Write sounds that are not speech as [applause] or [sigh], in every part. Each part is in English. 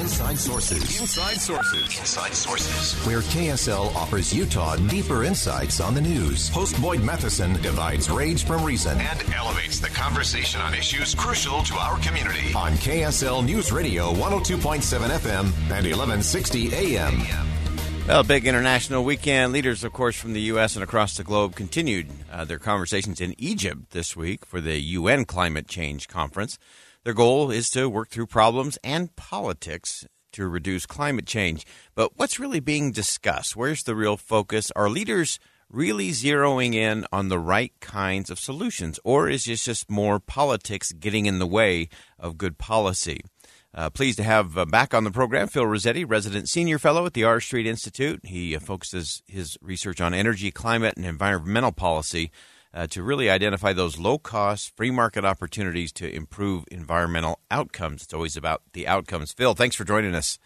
Inside Sources. Inside Sources. Inside Sources. Where KSL offers Utah deeper insights on the news. Host Boyd Matheson divides rage from reason and elevates the conversation on issues crucial to our community. On KSL News Radio 102.7 FM and 1160 AM. Well, big international weekend. Leaders, of course, from the U.S. and across the globe continued uh, their conversations in Egypt this week for the UN Climate Change Conference. Their goal is to work through problems and politics to reduce climate change. But what's really being discussed? Where's the real focus? Are leaders really zeroing in on the right kinds of solutions, or is it just more politics getting in the way of good policy? Uh, pleased to have uh, back on the program Phil Rossetti, resident senior fellow at the R Street Institute. He uh, focuses his research on energy, climate, and environmental policy uh, to really identify those low cost, free market opportunities to improve environmental outcomes. It's always about the outcomes. Phil, thanks for joining us.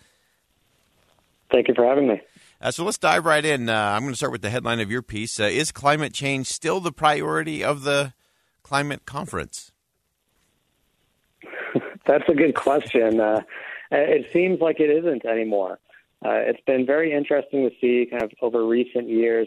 Thank you for having me. Uh, so let's dive right in. Uh, I'm going to start with the headline of your piece. Uh, is climate change still the priority of the climate conference? [laughs] That's a good question. Uh, it seems like it isn't anymore. Uh, it's been very interesting to see, kind of over recent years,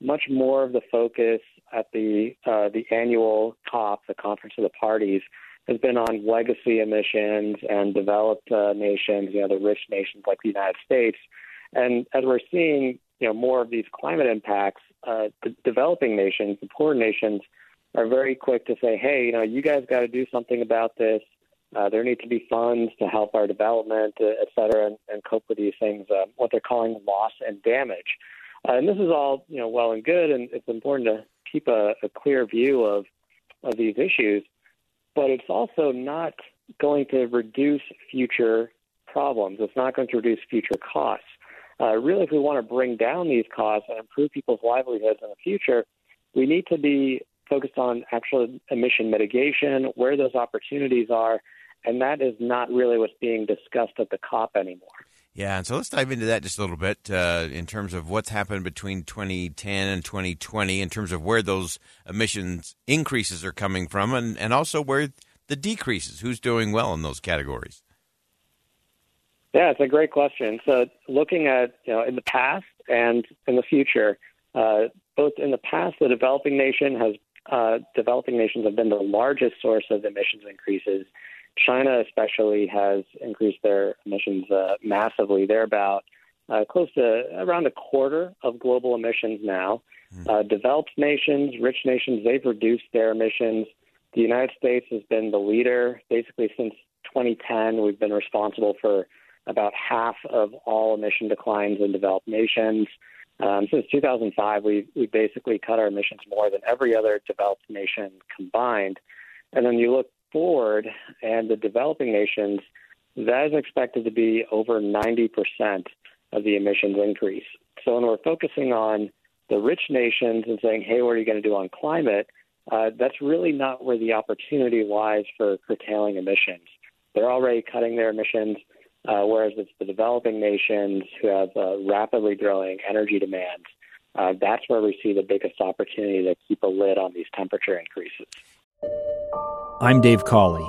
much more of the focus at the uh, the annual COP, the Conference of the Parties, has been on legacy emissions and developed uh, nations, you know, the rich nations like the United States. And as we're seeing, you know, more of these climate impacts, uh, the developing nations, the poor nations, are very quick to say, hey, you know, you guys got to do something about this. Uh, there need to be funds to help our development, uh, et cetera, and, and cope with these things, uh, what they're calling loss and damage. Uh, and this is all, you know, well and good, and it's important to keep a, a clear view of of these issues. But it's also not going to reduce future problems. It's not going to reduce future costs. Uh, really, if we want to bring down these costs and improve people's livelihoods in the future, we need to be focused on actual emission mitigation, where those opportunities are, and that is not really what's being discussed at the COP anymore. Yeah, and so let's dive into that just a little bit uh, in terms of what's happened between 2010 and 2020, in terms of where those emissions increases are coming from, and, and also where the decreases. Who's doing well in those categories? Yeah, it's a great question. So, looking at you know in the past and in the future, uh, both in the past, the developing nation has uh, developing nations have been the largest source of emissions increases China, especially, has increased their emissions uh, massively. They're about uh, close to around a quarter of global emissions now. Mm. Uh, developed nations, rich nations, they've reduced their emissions. The United States has been the leader basically since 2010. We've been responsible for about half of all emission declines in developed nations. Um, since 2005, we've, we've basically cut our emissions more than every other developed nation combined. And then you look forward and the developing nations, that is expected to be over 90% of the emissions increase. So when we're focusing on the rich nations and saying, hey, what are you going to do on climate? Uh, that's really not where the opportunity lies for curtailing emissions. They're already cutting their emissions, uh, whereas it's the developing nations who have uh, rapidly growing energy demands. Uh, that's where we see the biggest opportunity to keep a lid on these temperature increases. I'm Dave Cawley,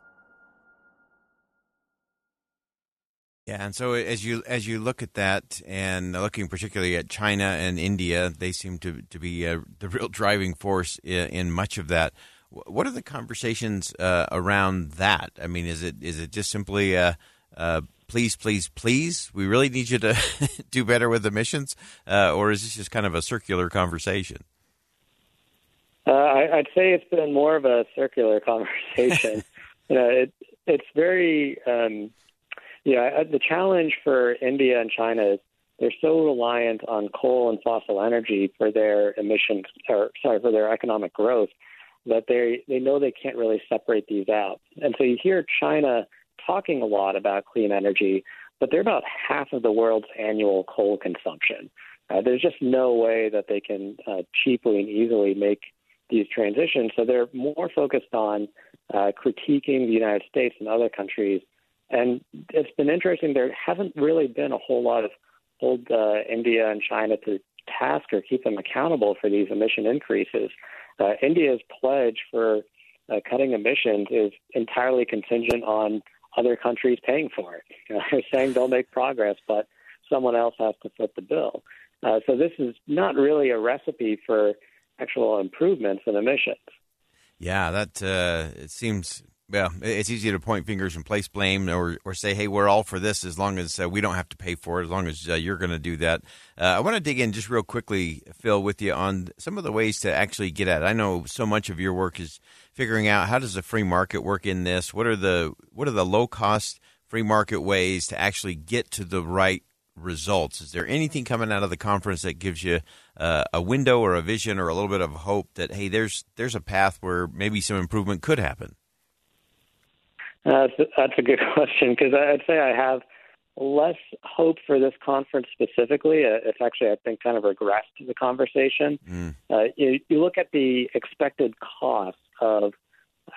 Yeah, and so as you as you look at that, and looking particularly at China and India, they seem to to be uh, the real driving force in, in, much of that. What are the conversations uh, around that? I mean, is it is it just simply uh, uh please, please, please, we really need you to [laughs] do better with emissions, uh, or is this just kind of a circular conversation? Uh, I, would say it's been more of a circular [laughs] conversation. [laughs] you know, it, it's very, um, yeah. The challenge for India and China is they're so reliant on coal and fossil energy for their emissions, or sorry, for their economic growth, that they they know they can't really separate these out. And so you hear China talking a lot about clean energy, but they're about half of the world's annual coal consumption. Uh, there's just no way that they can uh, cheaply and easily make these transitions. So they're more focused on uh, critiquing the United States and other countries. And it's been interesting. There hasn't really been a whole lot of hold uh, India and China to task or keep them accountable for these emission increases. Uh, India's pledge for uh, cutting emissions is entirely contingent on other countries paying for it. You [laughs] know, they're saying they'll make progress, but someone else has to foot the bill. Uh, so this is not really a recipe for actual improvements in emissions. Yeah, that uh, it seems. Well, it's easy to point fingers and place blame, or or say, "Hey, we're all for this," as long as uh, we don't have to pay for it, as long as uh, you're going to do that. Uh, I want to dig in just real quickly, Phil, with you on some of the ways to actually get at. it. I know so much of your work is figuring out how does the free market work in this. What are the what are the low cost free market ways to actually get to the right results? Is there anything coming out of the conference that gives you uh, a window or a vision or a little bit of hope that hey, there's there's a path where maybe some improvement could happen? That's, a, that's a good [laughs] question because I'd say I have less hope for this conference specifically. Uh, it's actually, I think, kind of regressed the conversation. Mm. Uh, you, you, look at the expected cost of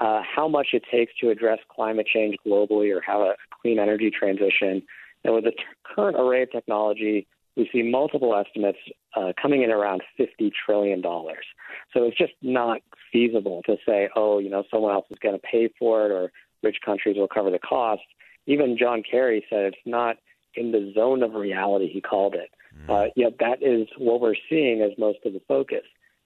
uh, how much it takes to address climate change globally or have a clean energy transition. And with the t- current array of technology, we see multiple estimates uh, coming in around $50 trillion. So it's just not feasible to say, oh, you know, someone else is going to pay for it or rich countries will cover the cost. Even John Kerry said it's not in the zone of reality, he called it. Mm. Uh, yet that is what we're seeing as most of the focus.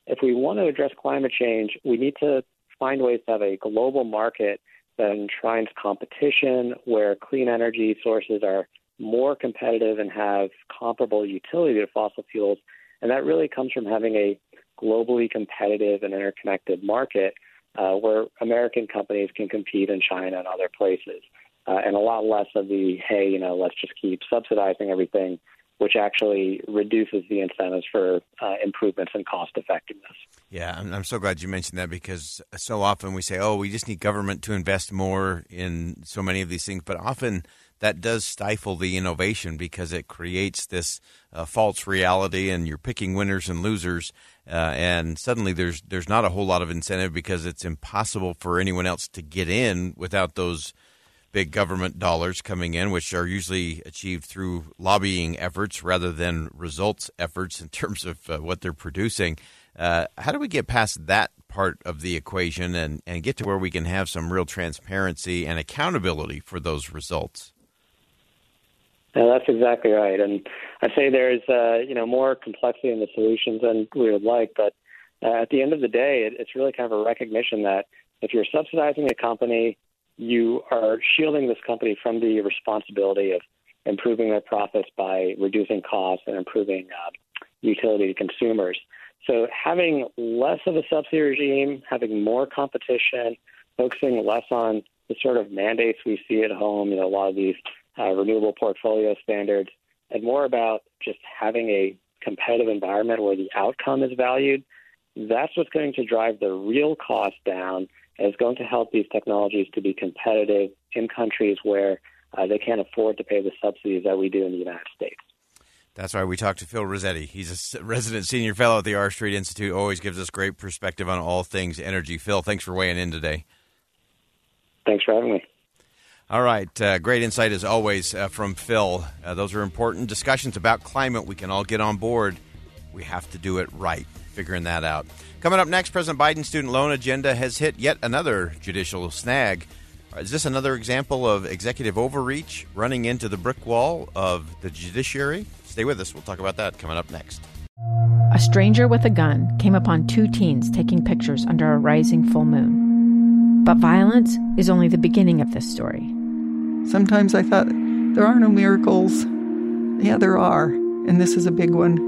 If we want to address climate change, we need to find ways to have a global market that enshrines competition where clean energy sources are more competitive and have comparable utility to fossil fuels. And that really comes from having a globally competitive and interconnected market uh, where American companies can compete in China and other places. Uh, and a lot less of the, hey, you know, let's just keep subsidizing everything which actually reduces the incentives for uh, improvements in cost effectiveness. Yeah, I'm, I'm, so glad you mentioned that because so often we say, oh, we just need government to invest more in so many of these things, but often that does stifle the innovation because it creates this uh, false reality, and you're picking winners and losers, uh, and suddenly there's there's not a whole lot of incentive because it's impossible for anyone else to get in without those big government dollars coming in, which are usually achieved through lobbying efforts rather than results [laughs] efforts in terms of uh, what they're producing. Uh, how do we get past that part of the equation and, and get to where we can have some real transparency and accountability for those results? Yeah, that's exactly right. And I say there's uh, you know more complexity in the solutions than we would like, but uh, at the end of the day, it, it's really kind of a recognition that if you're subsidizing a company you are shielding this company from the responsibility of improving their profits by reducing costs and improving uh, utility to consumers. So having less of a subsidy regime, having more competition, focusing less on the sort of mandates we see at home, you know, a lot of these uh, renewable portfolio standards, and more about just having a competitive environment where the outcome is valued, that's what's going to drive the real cost down is going to help these technologies to be competitive in countries where uh, they can't afford to pay the subsidies that we do in the United States. That's why we talked to Phil Rossetti. He's a resident senior fellow at the R Street Institute. Always gives us great perspective on all things energy. Phil, thanks for weighing in today. Thanks for having me. All right. Uh, great insight as always uh, from Phil. Uh, those are important discussions about climate. We can all get on board We have to do it right. Figuring that out. Coming up next, President Biden's student loan agenda has hit yet another judicial snag. Is this another example of executive overreach running into the brick wall of the judiciary? Stay with us. We'll talk about that coming up next. A stranger with a gun came upon two teens taking pictures under a rising full moon. But violence is only the beginning of this story. Sometimes I thought, there are no miracles. Yeah, there are, and this is a big one.